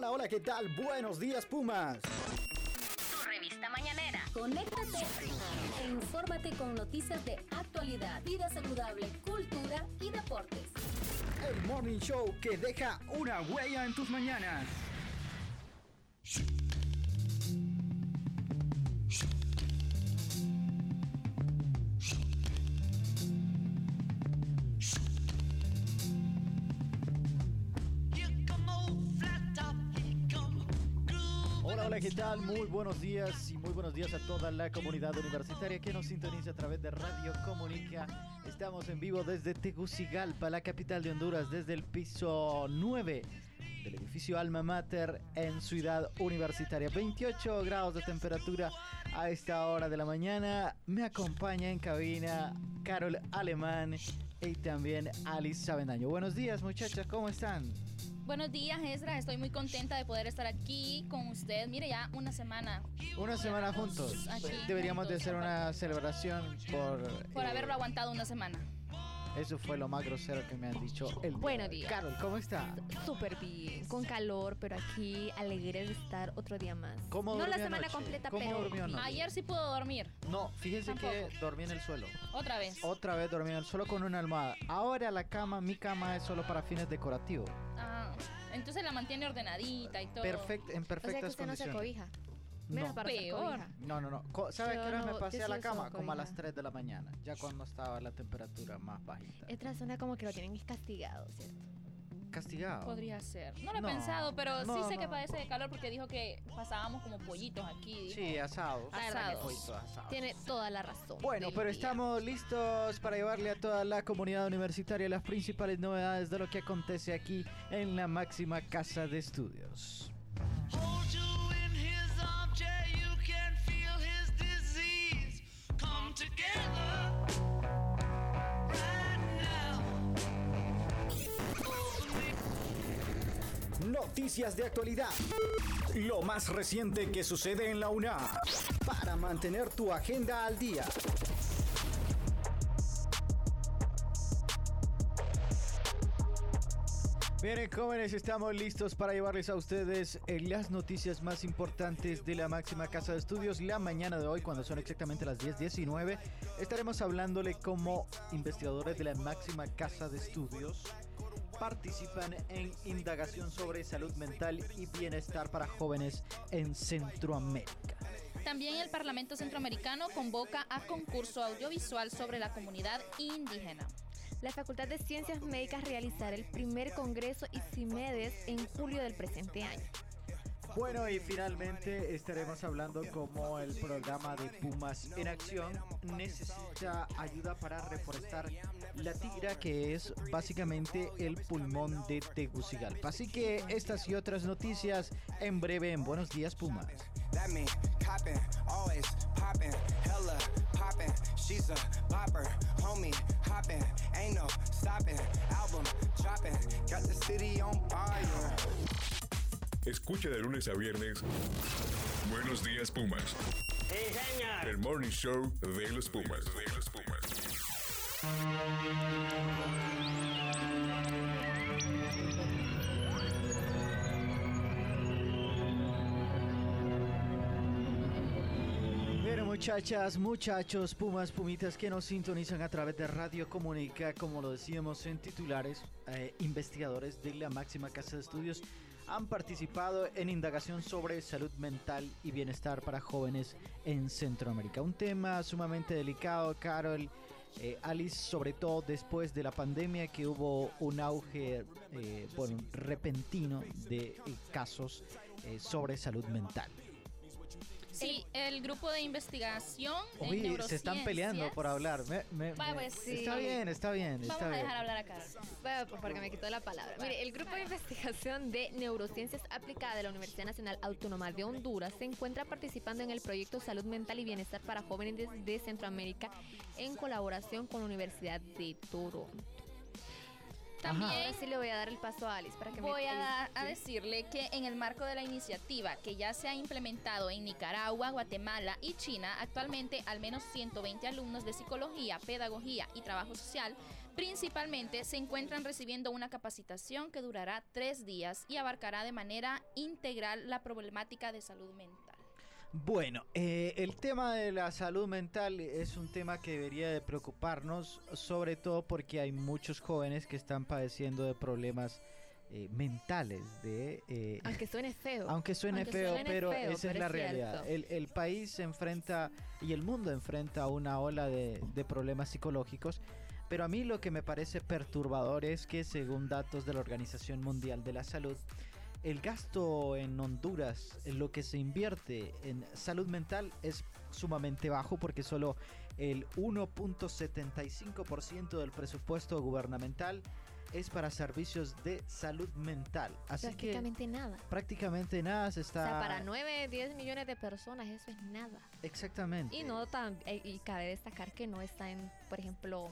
Hola, hola, ¿qué tal? Buenos días, Pumas. Tu revista mañanera. Conéctate e infórmate con noticias de actualidad, vida saludable, cultura y deportes. El Morning Show que deja una huella en tus mañanas. Muy buenos días y muy buenos días a toda la comunidad universitaria que nos sintoniza a través de Radio Comunica. Estamos en vivo desde Tegucigalpa, la capital de Honduras, desde el piso 9 del edificio Alma Mater en Ciudad Universitaria. 28 grados de temperatura a esta hora de la mañana. Me acompaña en cabina Carol Alemán y también Alice Sabendaño. Buenos días, muchachas, ¿cómo están? Buenos días, Ezra. Estoy muy contenta de poder estar aquí con usted. Mire, ya una semana. Una semana juntos. Aquí, Deberíamos de hacer una celebración por... Por eh, haberlo aguantado una semana. Eso fue lo más grosero que me han dicho el día Buenos días. Carol, ¿cómo está? Súper bien, con calor, pero aquí alegre de estar otro día más. ¿Cómo no la semana anoche? completa, ¿Cómo pero durmió anoche? Ayer sí pudo dormir. No, fíjese que dormí en el suelo. Otra vez. Otra vez dormí en el suelo con una almohada. Ahora la cama, mi cama es solo para fines decorativos. Ah, entonces la mantiene ordenadita y todo. Perfect, en o sea que perfectas usted no se cobija. Menos No. para Peor. cobija. No, no, no. Co- ¿Sabe Yo a qué hora no, me pasé a la cama? Como a las cobija. 3 de la mañana, ya cuando estaba la temperatura más bajita. Esta zona como que lo tienen castigado, ¿cierto? Castigado. Podría ser. No lo he No, pensado, pero no, sí sé no. que padece de calor porque dijo que pasábamos como pollitos aquí. dijo. Sí, asado. Asados. Pollito asado. Tiene toda la razón. Bueno, pero día. estamos listos para llevarle a toda la comunidad universitaria las principales novedades de lo que acontece aquí en la máxima casa de estudios. Noticias de actualidad. Lo más reciente que sucede en la UNA. Para mantener tu agenda al día. Bien, jóvenes, estamos listos para llevarles a ustedes eh, las noticias más importantes de la máxima casa de estudios. La mañana de hoy, cuando son exactamente las 10:19, estaremos hablándole como investigadores de la máxima casa de estudios participan en indagación sobre salud mental y bienestar para jóvenes en Centroamérica. También el Parlamento Centroamericano convoca a concurso audiovisual sobre la comunidad indígena. La Facultad de Ciencias Médicas realizará el primer congreso ICIMEDES en julio del presente año. Bueno, y finalmente estaremos hablando como el programa de Pumas en Acción necesita ayuda para reforestar la tigra, que es básicamente el pulmón de Tegucigalpa. Así que estas y otras noticias en breve en Buenos Días Pumas. That mean copping, always popping, hella popping. She's a bopper, homie hopping, ain't no stopping. Album dropping, got the city on fire. Escucha de lunes a viernes. Buenos días, Pumas. El morning show de los Pumas. De los Pumas. Muchachas, muchachos, pumas, pumitas que nos sintonizan a través de Radio Comunica, como lo decíamos en titulares, eh, investigadores de la máxima casa de estudios han participado en indagación sobre salud mental y bienestar para jóvenes en Centroamérica. Un tema sumamente delicado, Carol. eh, Alice, sobre todo después de la pandemia que hubo un auge eh, bueno, repentino de eh, casos eh, sobre salud mental. Sí, el grupo de investigación en Oye, se están peleando por hablar. Me- me- Va, me- pues, sí. Está bien, está bien. Vamos está a bien. dejar hablar a Carol. Bueno, pues porque me quitó la palabra. Mire, el Grupo de Investigación de Neurociencias Aplicada de la Universidad Nacional Autónoma de Honduras se encuentra participando en el proyecto Salud Mental y Bienestar para Jóvenes de, de Centroamérica en colaboración con la Universidad de Toronto. También Ahora sí le voy a dar el paso a Alice para que voy me a, dar- a decirle que en el marco de la iniciativa que ya se ha implementado en Nicaragua, Guatemala y China, actualmente al menos 120 alumnos de psicología, pedagogía y trabajo social Principalmente se encuentran recibiendo una capacitación que durará tres días y abarcará de manera integral la problemática de salud mental. Bueno, eh, el tema de la salud mental es un tema que debería de preocuparnos, sobre todo porque hay muchos jóvenes que están padeciendo de problemas eh, mentales, de... eh, Aunque suene feo. aunque suene Aunque feo, suene pero feo, esa pero es la es realidad. el país se enfrenta y el mundo enfrenta una ola de, de problemas psicológicos, pero a mí lo que me parece perturbador es que según datos de la Organización Mundial de la Salud, el gasto en Honduras, en lo que se invierte en salud mental es sumamente bajo porque solo el 1.75% del presupuesto gubernamental es para servicios de salud mental. Así que Prácticamente nada. prácticamente nada se O está... sea, para 9, 10 millones de personas eso es nada. Exactamente. Y no tan eh, y cabe destacar que no está en, por ejemplo,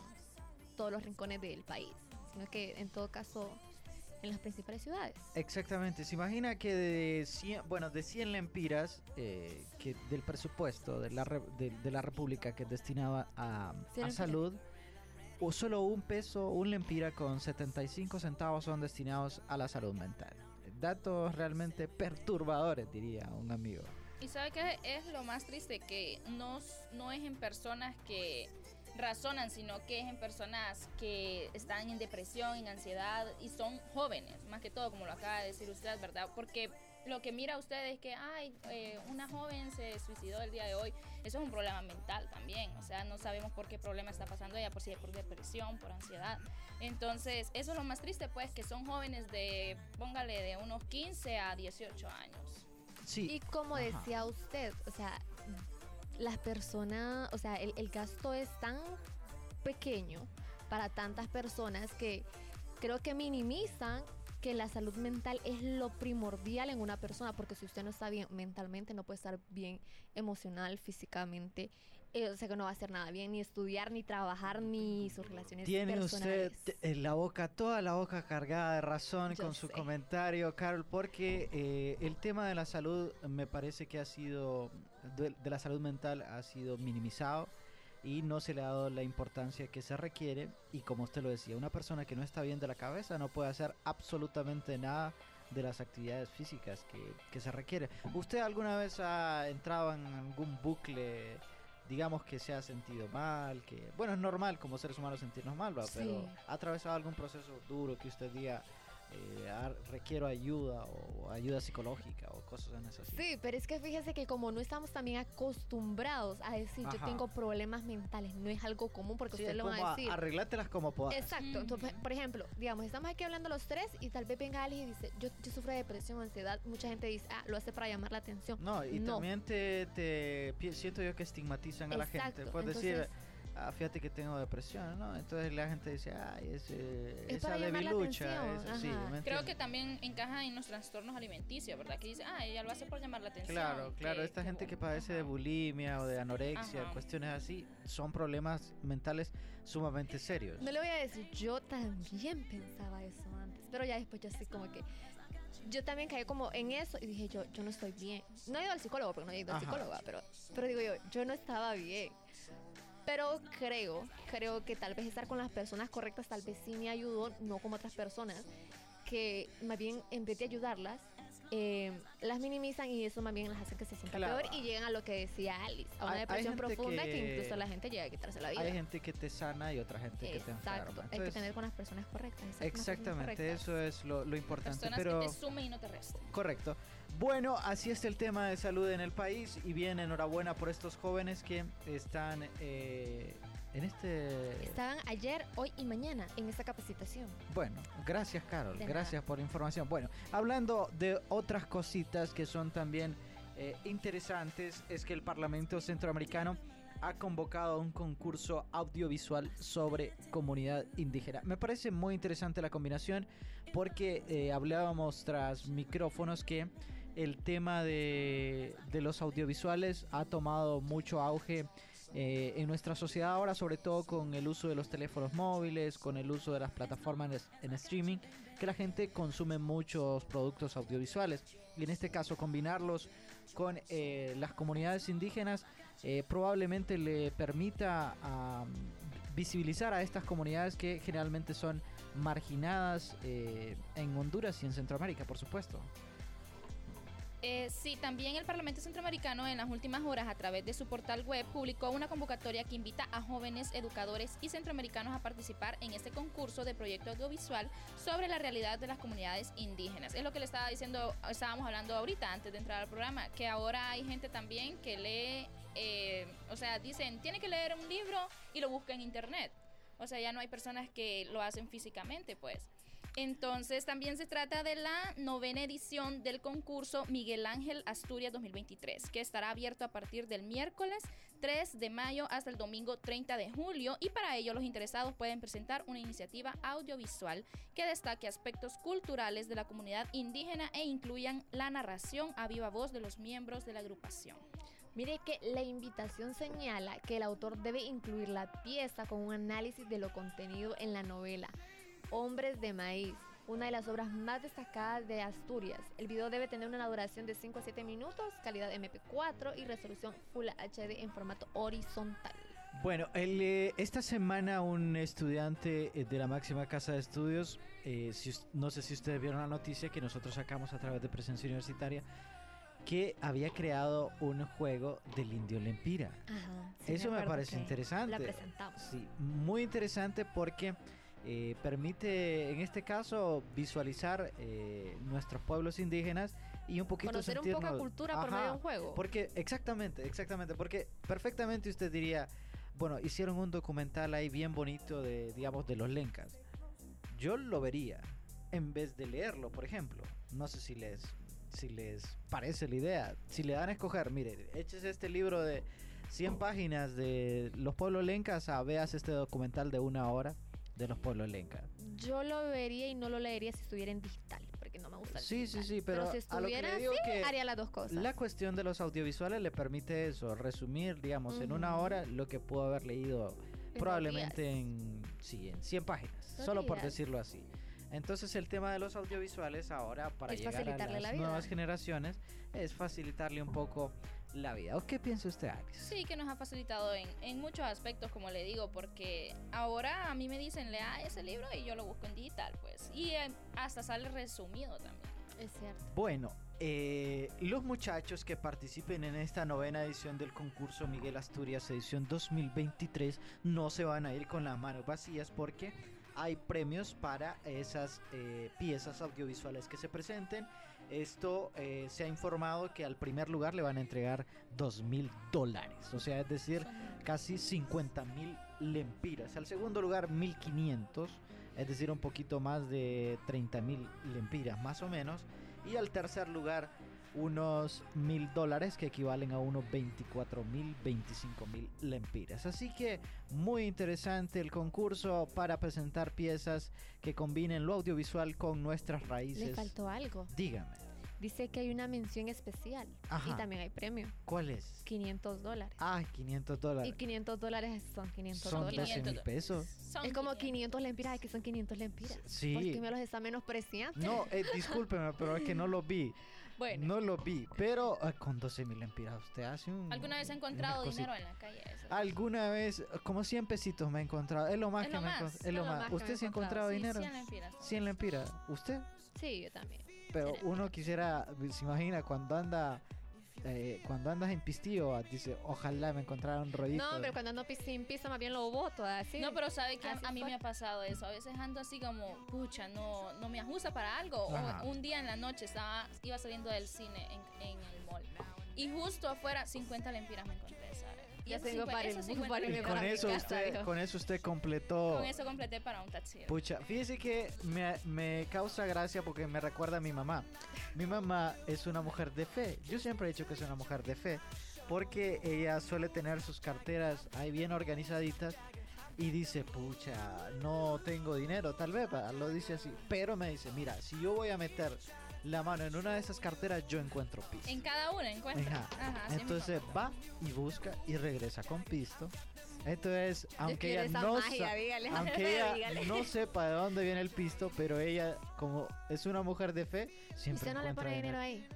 todos los rincones del país, sino que en todo caso en las principales ciudades. Exactamente. Se imagina que de 100, bueno, de 100 lempiras eh, que del presupuesto de la, re- de, de la República que es destinada a, 100 a salud, o solo un peso, un lempira con 75 centavos son destinados a la salud mental. Datos realmente perturbadores, diría un amigo. Y sabe que es lo más triste que no, no es en personas que razonan, sino que es en personas que están en depresión, en ansiedad y son jóvenes, más que todo, como lo acaba de decir usted, ¿verdad? Porque lo que mira usted es que, ay, eh, una joven se suicidó el día de hoy, eso es un problema mental también, o sea, no sabemos por qué problema está pasando ella, por si es por depresión, por ansiedad. Entonces, eso es lo más triste, pues, que son jóvenes de, póngale, de unos 15 a 18 años. Sí. Y como Ajá. decía usted, o sea, las personas, o sea, el, el gasto es tan pequeño para tantas personas que creo que minimizan que la salud mental es lo primordial en una persona, porque si usted no está bien mentalmente, no puede estar bien emocional, físicamente, eh, o sea que no va a hacer nada bien, ni estudiar, ni trabajar, ni sus relaciones Tiene usted personales. eh, la boca, toda la boca cargada de razón Yo con su sé. comentario, Carol, porque eh, el tema de la salud me parece que ha sido, de, de la salud mental ha sido minimizado y no se le ha dado la importancia que se requiere. Y como usted lo decía, una persona que no está bien de la cabeza no puede hacer absolutamente nada de las actividades físicas que, que se requiere. ¿Usted alguna vez ha entrado en algún bucle? Digamos que se ha sentido mal, que bueno, es normal como seres humanos sentirnos mal, ¿va? pero ha atravesado algún proceso duro que usted diga, eh, "Ah, requiero ayuda o ayuda psicológica o cosas en esas. Sí, pero es que fíjese que como no estamos también acostumbrados a decir yo Ajá. tengo problemas mentales, no es algo común porque Sí, usted le van a decir. arreglátelas como puedas. Exacto. Entonces, por ejemplo, digamos, estamos aquí hablando los tres y tal vez venga alguien y dice, yo, yo sufro de depresión, ansiedad. Mucha gente dice, ah, lo hace para llamar la atención. No, y No. también te, te siento yo que estigmatizan a la gente. Exacto, Puedes decir, ah, fíjate que tengo depresión, ¿no? Entonces la gente dice, ay, ese, Es esa debilucha, eso, sí, ajá. ¿me Creo que también encaja en los trastornos alimenticios, ¿verdad? Que dice, ah, ella lo hace por llamar la atención. Claro, claro, que- esta que gente que padece de bulimia o de anorexia, Ajá. cuestiones así, son problemas mentales sumamente serios. No le voy a decir, yo también pensaba eso antes, pero ya después yo así como que... Yo también caí como en eso y dije yo, yo no estoy bien. No he ido al psicólogo porque no he ido al psicólogo, pero, pero digo yo, yo no estaba bien. Pero creo, creo que tal vez estar con las personas correctas tal vez sí me ayudó, no como otras personas, que más bien en vez de ayudarlas, eh, las minimizan y eso más bien las hace que se sientan Claro. peor y llegan a lo que decía Alice, a una Hay- depresión profunda que... que- incluso la gente llega a quitarse la vida. Hay gente que te sana y otra gente que te Exacto, enferma. hay que tener con las personas correctas. las personas exactamente, correctas. eso es lo, lo importante. Personas Pero que te sumen y no te resten. correcto. Bueno, así está el tema de salud en el país y bien, enhorabuena por estos jóvenes que están eh, en este... Estaban ayer, hoy y mañana en esta capacitación. Bueno, gracias Carol, gracias por la información. Bueno, hablando de otras cositas que son también eh, interesantes, es que el Parlamento Centroamericano ha convocado un concurso audiovisual sobre comunidad indígena. Me parece muy interesante la combinación porque eh, hablábamos tras micrófonos que el tema de, de los audiovisuales ha tomado mucho auge eh, en nuestra sociedad ahora, sobre todo con el uso de los teléfonos móviles, con el uso de las plataformas en streaming, que la gente consume muchos productos audiovisuales. Y en este caso, combinarlos con eh, las comunidades indígenas eh, probablemente le permita a visibilizar a estas comunidades que generalmente son marginadas eh, en Honduras y en Centroamérica, por supuesto. Eh, sí, también el Parlamento Centroamericano en las últimas horas a través de su portal web publicó una convocatoria que invita a jóvenes educadores y centroamericanos a participar en este concurso de proyecto audiovisual sobre la realidad de las comunidades indígenas. Es lo que le estaba diciendo, estábamos hablando ahorita antes de entrar al programa, que ahora hay gente también que lee, eh, o sea, dicen, tiene que leer un libro y lo busca en internet. O sea, ya no hay personas que lo hacen físicamente, pues. Entonces, también se trata de la novena edición del concurso Miguel Ángel Asturias 2023, que estará abierto a partir del miércoles 3 de mayo hasta el domingo 30 de julio. Y para ello, los interesados pueden presentar una iniciativa audiovisual que destaque aspectos culturales de la comunidad indígena e incluyan la narración a viva voz de los miembros de la agrupación. Mire que la invitación señala que el autor debe incluir la pieza con un análisis de lo contenido en la novela. Hombres de Maíz, una de las obras más destacadas de Asturias. El video debe tener una duración de 5 a 7 minutos, calidad MP4 y resolución Full HD en formato horizontal. Bueno, el, eh, esta semana un estudiante eh, de la máxima casa de estudios, eh, si no sé si ustedes vieron la noticia que nosotros sacamos a través de Presencia Universitaria, que había creado un juego del indio Lempira. Ajá, Eso me parece interesante. La presentamos. Sí, muy interesante porque eh, permite, en este caso, visualizar eh, nuestros pueblos indígenas y un poquito Conocer un poco sentirnos- cultura por medio de un juego. Porque, exactamente, exactamente, porque perfectamente usted diría, bueno, hicieron un documental ahí bien bonito de, digamos, de los lencas. Yo lo vería en vez de leerlo, por ejemplo. No sé si les, si les parece la idea. Si le dan a escoger, mire, échese este libro de 100 páginas de los pueblos lencas a veas este documental de una hora de los pueblos lencas. Yo lo vería y no lo leería si estuviera en digital, porque no me gusta el Sí, sí, digital. sí, pero si a lo que le estuviera así, haría las dos cosas. La cuestión de los audiovisuales le permite eso, resumir, digamos, en una hora lo que pudo haber leído En probablemente en, sí, en 100 páginas, Dos solo por decirlo así. Entonces el tema de los audiovisuales ahora para Es llegar a las la nuevas generaciones es facilitarle un poco la vida. ¿O qué piensa usted, Alice? Sí, que nos ha facilitado en, en muchos aspectos, como le digo, porque ahora a mí me dicen, lea ese libro y yo lo busco en digital, pues. Y eh, hasta sale resumido también. Es cierto. Bueno, eh, los muchachos que participen en esta novena edición del concurso Miguel Asturias edición 2023 no se van a ir con las manos vacías porque hay premios para esas eh, piezas audiovisuales que se presenten. Esto eh, se ha informado que al primer lugar le van a entregar 2 mil dólares, o sea, es decir, casi 50 mil lempiras. Al segundo lugar, 1500, es decir, un poquito más de 30 mil lempiras, más o menos. Y al tercer lugar, unos mil dólares que equivalen a unos 24 mil, 25 mil lempiras. Así que muy interesante el concurso para presentar piezas que combinen lo audiovisual con nuestras Le raíces. faltó algo. Dígame, Dice que hay una mención especial Ajá. y también hay premio. ¿cuál es? 500 dólares. Ah, 500 dólares. Y 500 dólares son 500 Son dólares. 12 mil pesos. Son Es como 500. 500 lempiras, es que son 500 lempiras. Sí. ¿Por qué me los está menospreciando? No, eh, discúlpeme, pero es que no lo vi. Bueno, No lo vi, pero eh, con 12 mil empiras usted hace un... ¿Alguna vez ha encontrado dinero en la calle? Eso. Alguna vez, como 100 pesitos me he encontrado. Es lo más Es que lo me más, Es es lo más. ¿Usted se ha encontrado Sí, dinero? 100 lempiras. 100 lempiras. ¿Usted? sí, yo también. Pero uno quisiera, se imagina cuando anda, eh, cuando andas en pistillo, ah, dice, ojalá me encontrara un rollito. No, pero cuando ando sin piso, más bien lo voto así. No, pero sabe que a, a mí me ha pasado eso. A veces ando así como, pucha, no, no me ajusta para algo. Ajá. O un día en la noche estaba, iba saliendo del cine en, en el mall. Y justo afuera, 50 lempiras me encontré, Ya tengo 50 para el esos bus, 50 para irme con eso casa, usted, dijo. con eso usted completó. Con eso completé para un taxi. Pucha, fíjese que me, me causa gracia porque me recuerda a mi mamá. Mi mamá es una mujer de fe. Yo siempre he dicho que es una mujer de fe porque ella suele tener sus carteras ahí bien organizaditas y dice, pucha, no tengo dinero, tal vez, lo dice así. Pero me dice, mira, si yo voy a meter la mano en una de esas carteras, yo encuentro pisto. En cada una encuentra. Ajá. Entonces va y busca y regresa con pisto. Entonces, aunque ella no magia, sa- dígale. aunque ella Dígale. no sepa de dónde viene el pisto, pero ella como es una mujer de fe, ¿Y siempre usted no le encuentra pone dinero ahí?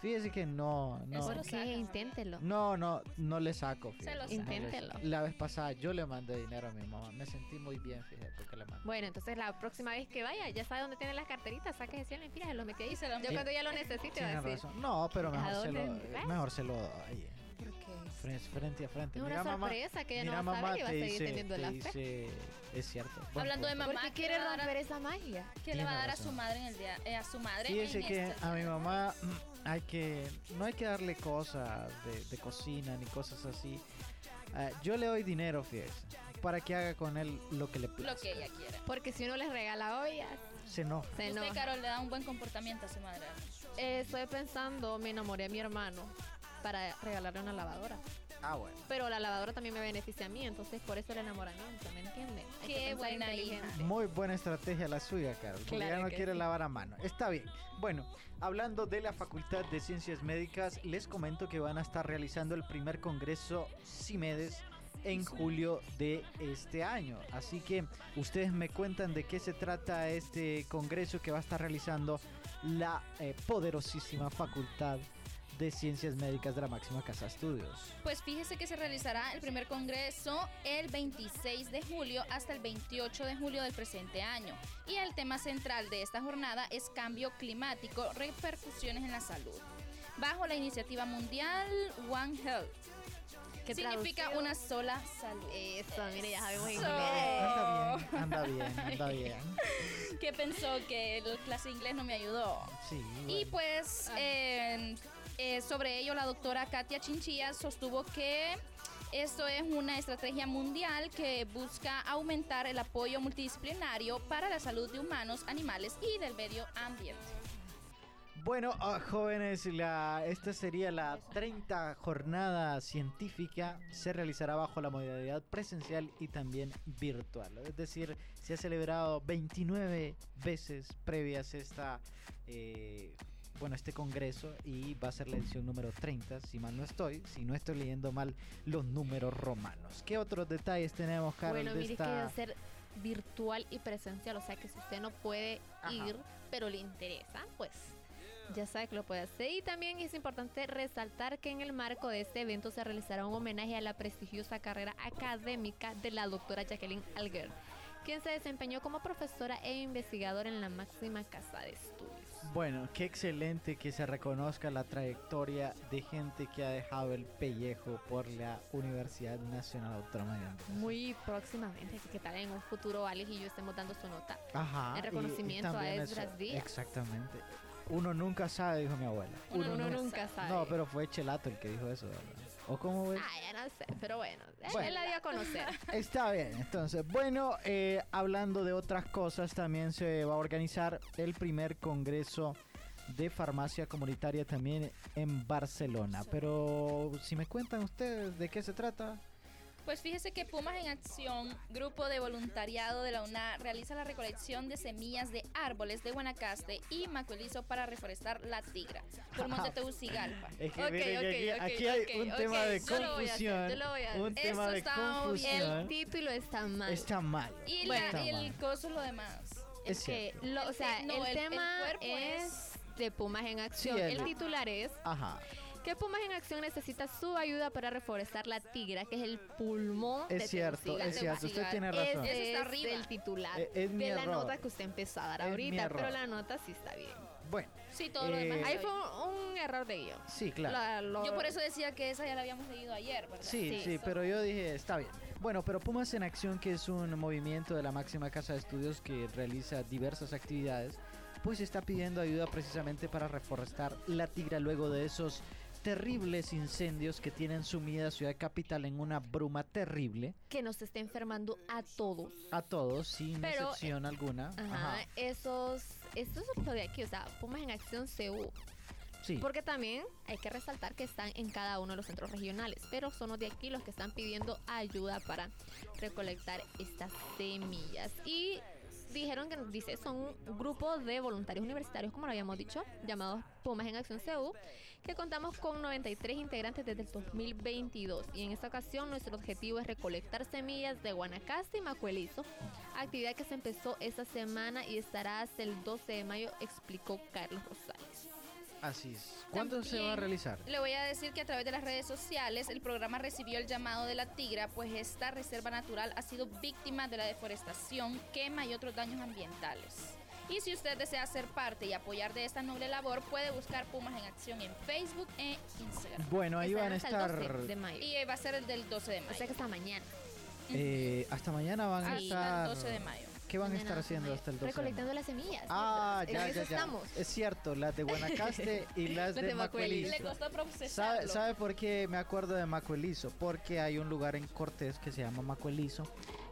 Fíjese que no, no. Eso ¿Por lo qué? Inténtelo. No, no, no le saco. Se lo Inténtelo. La vez pasada yo le mandé dinero a mi mamá. Me sentí muy bien, fíjate, porque le mandé. Bueno, entonces la próxima vez que vaya, ya sabe dónde tiene las carteritas, saque ese mira, se los metí ahí. Y se los Yo cuando ya lo necesite va Tiene a decir. razón. No, pero ¿A mejor se lo, mejor se lo doy. ¿Por qué? Frente, frente a frente. Es Mira, una mamá, sorpresa que ella mira, no va a mamá, saber y va a seguir teniendo te la fe. Es cierto. buen Hablando de mamá, Porque ¿qué quiere le va a dar romper esa magia. ¿Qué le va a dar a su madre en el día, eh, a su madre Fíjese en que este a mi mamá hay que no hay que darle cosas de, de cocina ni cosas así. Ah, yo le doy dinero, fíjese, para que haga con él lo que le plazca. Lo que ella quiera. Porque si uno les regala ollas, Se enoja. se Usted, enoja. Carol, le da un buen comportamiento a su madre. Eh, estoy pensando, me enamoré a mi hermano para regalarle una lavadora. Ah, bueno. Pero la lavadora también me beneficia a mí, entonces por eso el enamoramiento, ¿me entiende? Hay que Qué buena inteligente. Muy buena estrategia la suya, Carol. Porque Claro ya no quiere sí. lavar a mano. Está bien. Bueno, hablando de la Facultad de Ciencias Médicas, les comento que van a estar realizando el primer congreso CIMEDES en julio de este año. Así que ustedes me cuentan de qué se trata este congreso que va a estar realizando la eh, poderosísima Facultad de Ciencias Médicas de la Máxima Casa de Estudios. Pues fíjese que se realizará el primer congreso el 26 de julio hasta el 28 de julio del presente año. Y el tema central de esta jornada es cambio climático, repercusiones en la salud. Bajo la iniciativa mundial One Health. ¿Qué significa traducido? una sola salud. Eso, mire, ya sabemos inglés. Anda bien, anda bien, anda bien. ¿Qué pensó que el clase de inglés no me ayudó? Sí, Y pues eh, eh, sobre ello la doctora Katia Chinchilla sostuvo que esto es una estrategia mundial que busca aumentar el apoyo multidisciplinario para la salud de humanos, animales y del medio ambiente. Bueno, ah, jóvenes, esta sería la 30 jornada científica. Se realizará bajo la modalidad presencial y también virtual. Es decir, se ha celebrado 29 veces previas esta, eh, bueno, este congreso y va a ser la edición número 30, si mal no estoy, si no estoy leyendo mal los números romanos. ¿Qué otros detalles tenemos, Carol, Bueno, mire que va esta... a ser virtual y presencial, o sea que si usted no puede Ajá. ir, pero le interesa, pues ya sabe que lo puede hacer. Y también es importante resaltar que en el marco de este evento se realizará un homenaje a la prestigiosa carrera académica de la doctora Jacqueline Alger, quien se desempeñó como profesora e investigadora en la máxima casa de estudios. Bueno, qué excelente que se reconozca la trayectoria de gente que ha dejado el pellejo por la Universidad Nacional Autónoma de. Muy próximamente, así que tal en un futuro Alex y yo estemos dando su nota. Ajá. en y- y reconocimiento a Esdras Díaz. Exactamente. Uno nunca sabe, dijo mi abuela. Uno, Uno nunca, nunca sabe. No, pero fue Chelato el que dijo eso, ¿verdad? ¿O cómo ves? Ah, ya no sé, pero bueno, él- Bueno. él la dio a conocer. Está bien, entonces, bueno, eh, hablando de otras cosas, también se va a organizar el primer congreso de farmacia comunitaria también en Barcelona. Pero si me cuentan ustedes de qué se trata. Pues fíjese que Pumas en Acción, grupo de voluntariado de la UNA, realiza la recolección de semillas de árboles de Guanacaste y Macuelizo para reforestar la tigra por Monte Tegucigalpa. Es que Ok, miren que ok, aquí, ok, aquí hay ok, un ok, tema de yo lo voy a hacer, confusión. yo lo voy a hacer. Un Eso tema de está confusión. El título está mal. Está mal. Y, Bueno. la- y el coso es lo demás. Es que cierto. lo- o sea, El- no, el, el- el tema cuerpo es de Pumas en Acción. Sí, el- el titular es Ajá. Que Pumas en Acción necesita su ayuda para reforestar la tigra, que es el pulmón de Es cierto, Tegucigalpa. es cierto. Usted tiene razón. Ese está es el titular es mi de la error. nota que usted empezó a dar Es mi ahorita, error. pero la nota sí está bien. Bueno, Sí, todo lo demás. Eh, Ahí fue un, un error de guion. sí, claro. La- lo- Yo por eso decía que esa ya la habíamos leído ayer, ¿verdad? Sí, sí, Sí. pero yo dije, está bien. Bueno, pero Pumas en Acción, que es un movimiento de la máxima casa de estudios que realiza diversas actividades, pues está pidiendo ayuda precisamente para reforestar la tigra luego de esos terribles incendios que tienen sumida Ciudad Capital en una bruma terrible que nos está enfermando a todos. a todos sin Pero, excepción alguna. Ajá, Ajá. esos, esto es lo de aquí, o sea, Pumas en Acción CU. Sí. Porque también hay que resaltar que están en cada uno de los centros regionales, pero son los de aquí los que están pidiendo ayuda para recolectar estas semillas. Y dijeron que, dice, son un grupo de voluntarios universitarios, como lo habíamos dicho, llamados Pumas en Acción CU, que contamos con 93 integrantes desde el 2022. Y en esta ocasión nuestro objetivo es recolectar semillas de Guanacaste y Macuelizo, actividad que se empezó esta semana y estará hasta el 12 de mayo, explicó Carlos Rosales. Así es. ¿Cuándo se va a realizar? Le voy a decir que a través de las redes sociales el programa recibió el llamado de la tigra, pues esta reserva natural ha sido víctima de la deforestación, quema y otros daños ambientales. Y si usted desea ser parte y apoyar de esta noble labor, puede buscar Pumas en Acción en Facebook e Instagram. Bueno, ahí van a estar. 12 de mayo. Y va a ser el del 12 de O mayo. sea que hasta mañana. eh, hasta mañana van a estar. el 12 de mayo. ¿Qué van a estar haciendo hasta el 12? de mayo? Recolectando las semillas. Ah, En ya, eso ya, ya. estamos. Es cierto, las de Guanacaste y las Las de de Macuelizo. Le costó procesarlo. ¿Sabe, ¿Sabe por qué me acuerdo de Macuelizo? Porque hay un lugar en Cortés que se llama Macuelizo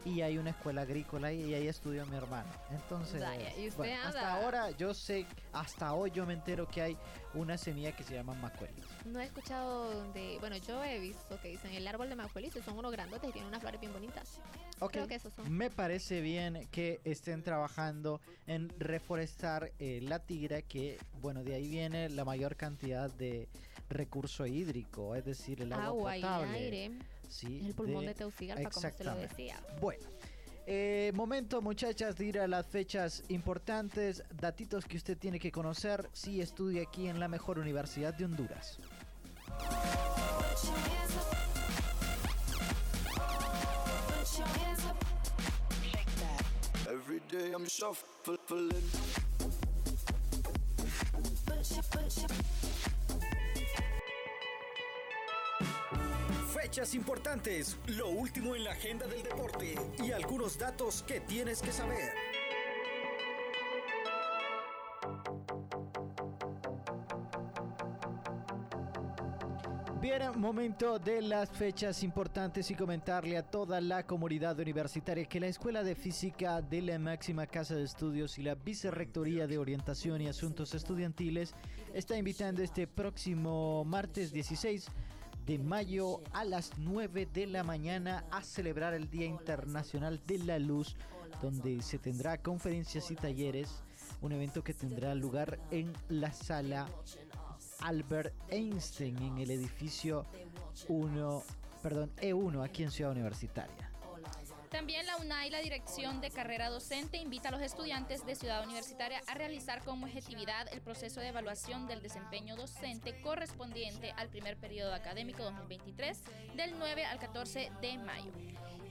y hay una escuela agrícola y ahí estudió mi hermano. Entonces, Vaya, y usted bueno, hasta ahora yo sé, hasta hoy yo me entero que hay una semilla que se llama Macuelizo. No he escuchado de. Bueno, yo he visto que dicen el árbol de Macuelizo son unos grandotes y tienen unas flores bien bonitas. Ok, Creo que esos son. me parece bien que estén trabajando en reforestar eh, la tigra, que bueno, de ahí viene la mayor cantidad de recurso hídrico, es decir, el agua, Agua y potable. aire. Sí, El pulmón de, Teucigalpa, como se lo decía. Bueno, eh, momento muchachas de ir a las fechas importantes, datitos que usted tiene que conocer si estudia aquí en la mejor universidad de Honduras. Every day I'm shuffling. Fechas importantes, lo último en la agenda del deporte y algunos datos que tienes que saber. Bien, momento de las fechas importantes y comentarle a toda la comunidad universitaria que la Escuela de Física de la máxima casa de estudios y la Vicerrectoría de Orientación y Asuntos Estudiantiles está invitando este próximo martes 16 de mayo a las 9 de la mañana a celebrar el Día Internacional de la Luz, donde se tendrá conferencias y talleres, un evento que tendrá lugar en la sala Albert Einstein en el edificio 1, perdón, E1 aquí en Ciudad Universitaria. También la UNAI, la Dirección de Carrera Docente, invita a los estudiantes de Ciudad Universitaria a realizar como objetividad el proceso de evaluación del desempeño docente correspondiente al primer periodo académico 2023 del 9 al 14 de mayo.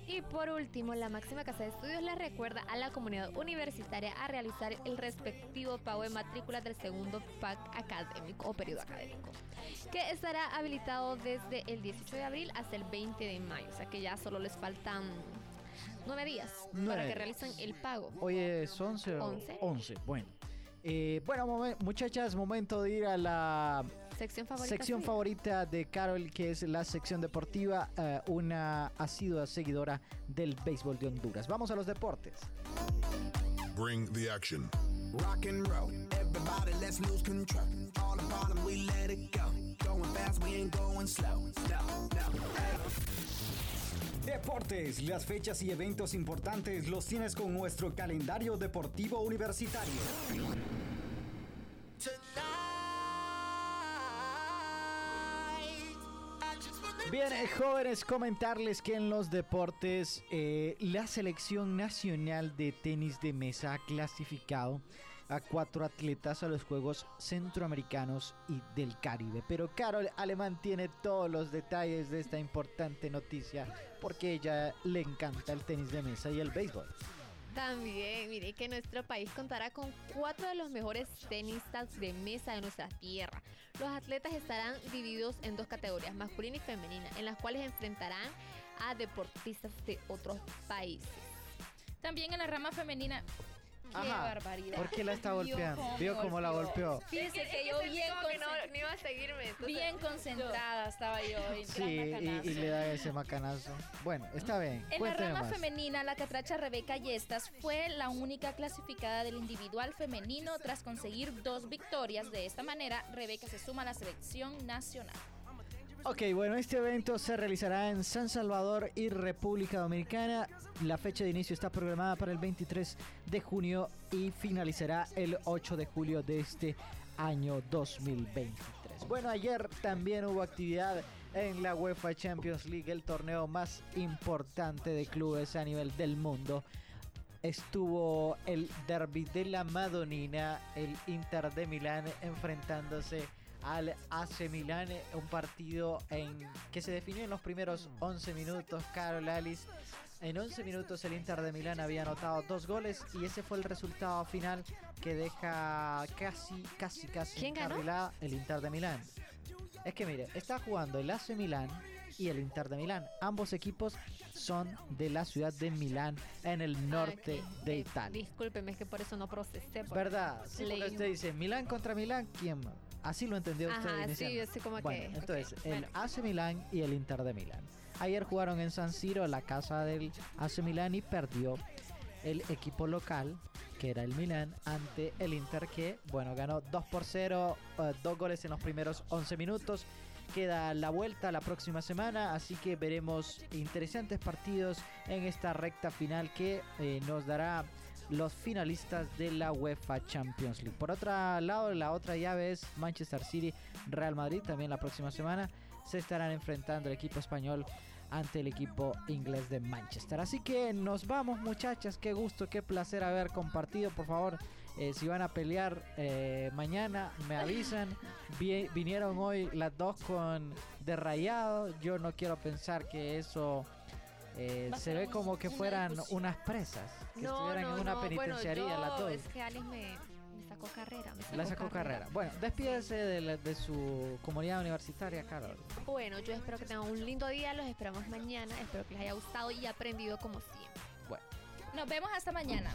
Y por último, la máxima casa de estudios le recuerda a la comunidad universitaria a realizar el respectivo pago de matrícula del segundo PAC académico o periodo académico, que estará habilitado desde el 18 de abril hasta el 20 de mayo, o sea que ya solo les faltan nueve días Nueve para que días. realicen el pago. Hoy es 11 o Once. 11, bueno. Eh, bueno, momen- muchachas, momento de ir a la Sección favorita. sección favorita de Carol, que es la sección deportiva, eh, una asidua seguidora del béisbol de Honduras. Vamos a los deportes. Bring the action. Rock and roll. Everybody, let's lose control. All the bottom, we let it go. Going fast, we ain't going slow. No, no. Deportes, las fechas y eventos importantes los tienes con nuestro calendario deportivo universitario. Bien, eh, jóvenes, comentarles que en los deportes eh, la selección nacional de tenis de mesa ha clasificado a cuatro atletas a los Juegos Centroamericanos y del Caribe. Pero Carol Alemán tiene todos los detalles de esta importante noticia porque ella le encanta el tenis de mesa y el béisbol. También, mire que nuestro país contará con cuatro de los mejores tenistas de mesa de nuestra tierra. Los atletas estarán divididos en dos categorías, masculina y femenina, en las cuales enfrentarán a deportistas de otros países. También en la rama femenina. ¡Qué Ajá, barbaridad! ¿Por qué la está Vio golpeando? cómo ¿Vio cómo la golpeó? Fíjese que yo bien, concent- iba a seguirme. bien concentrada estaba yo. en Sí, y, y le da ese macanazo. Bueno, está bien. En la rama más. femenina, la catracha Rebeca Yestas fue la única clasificada del individual femenino tras conseguir dos victorias. De esta manera, Rebeca se suma a la selección nacional. Ok, bueno, este evento se realizará en San Salvador y República Dominicana. La fecha de inicio está programada para el 23 de junio y finalizará el 8 de julio de este año 2023. Bueno, ayer también hubo actividad en la UEFA Champions League, el torneo más importante de clubes a nivel del mundo. estuvo el derby de la Madonina, el Inter de Milán enfrentándose al AC Milán, un partido en que se definió en los primeros 11 minutos. Carol Alice en 11 minutos el Inter de Milán había anotado dos goles y ese fue el resultado final que deja casi, casi, casi ¿Quién ganó? el Inter de Milán. Es que mire, está jugando el AC Milán y el Inter de Milán. Ambos equipos son de la ciudad de Milán, en el norte Ah, ok. de Eh, Italia. Discúlpeme, es que por eso no procesé. ¿Verdad? Sí, usted dice Milán contra Milán, ¿quién? Así lo entendió usted Ajá, sí, inicialmente. yo sé como Bueno, que- entonces, el bueno. AC Milán y el Inter de Milán. Ayer jugaron en San Siro, la casa del AC Milán, y perdió el equipo local, que era el Milán, ante el Inter, que, bueno, ganó 2 por 0, eh, dos goles en los primeros 11 minutos. Queda la vuelta la próxima semana, así que veremos interesantes partidos en esta recta final que eh, nos dará los finalistas de la UEFA Champions League. Por otro lado, la otra llave es Manchester City, Real Madrid. También la próxima semana se estarán enfrentando el equipo español ante el equipo inglés de Manchester. Así que nos vamos muchachas, qué gusto, qué placer haber compartido. Por favor, eh, si van a pelear eh, mañana, me avisan. Vi- vinieron hoy las dos con de rayado. Yo no quiero pensar que eso eh, se ve como que fueran discusión. unas presas. Que No, estuvieran no, en una no. penitenciaría bueno, las yo- dos. Es que Alice me, me sacó carrera. me La sacó carrera. Bueno, despídese de, la- de su comunidad universitaria, Carol. Bueno, yo espero que tengan un lindo día. Los esperamos mañana. Espero que les haya gustado y aprendido como siempre. Bueno. Nos vemos hasta mañana.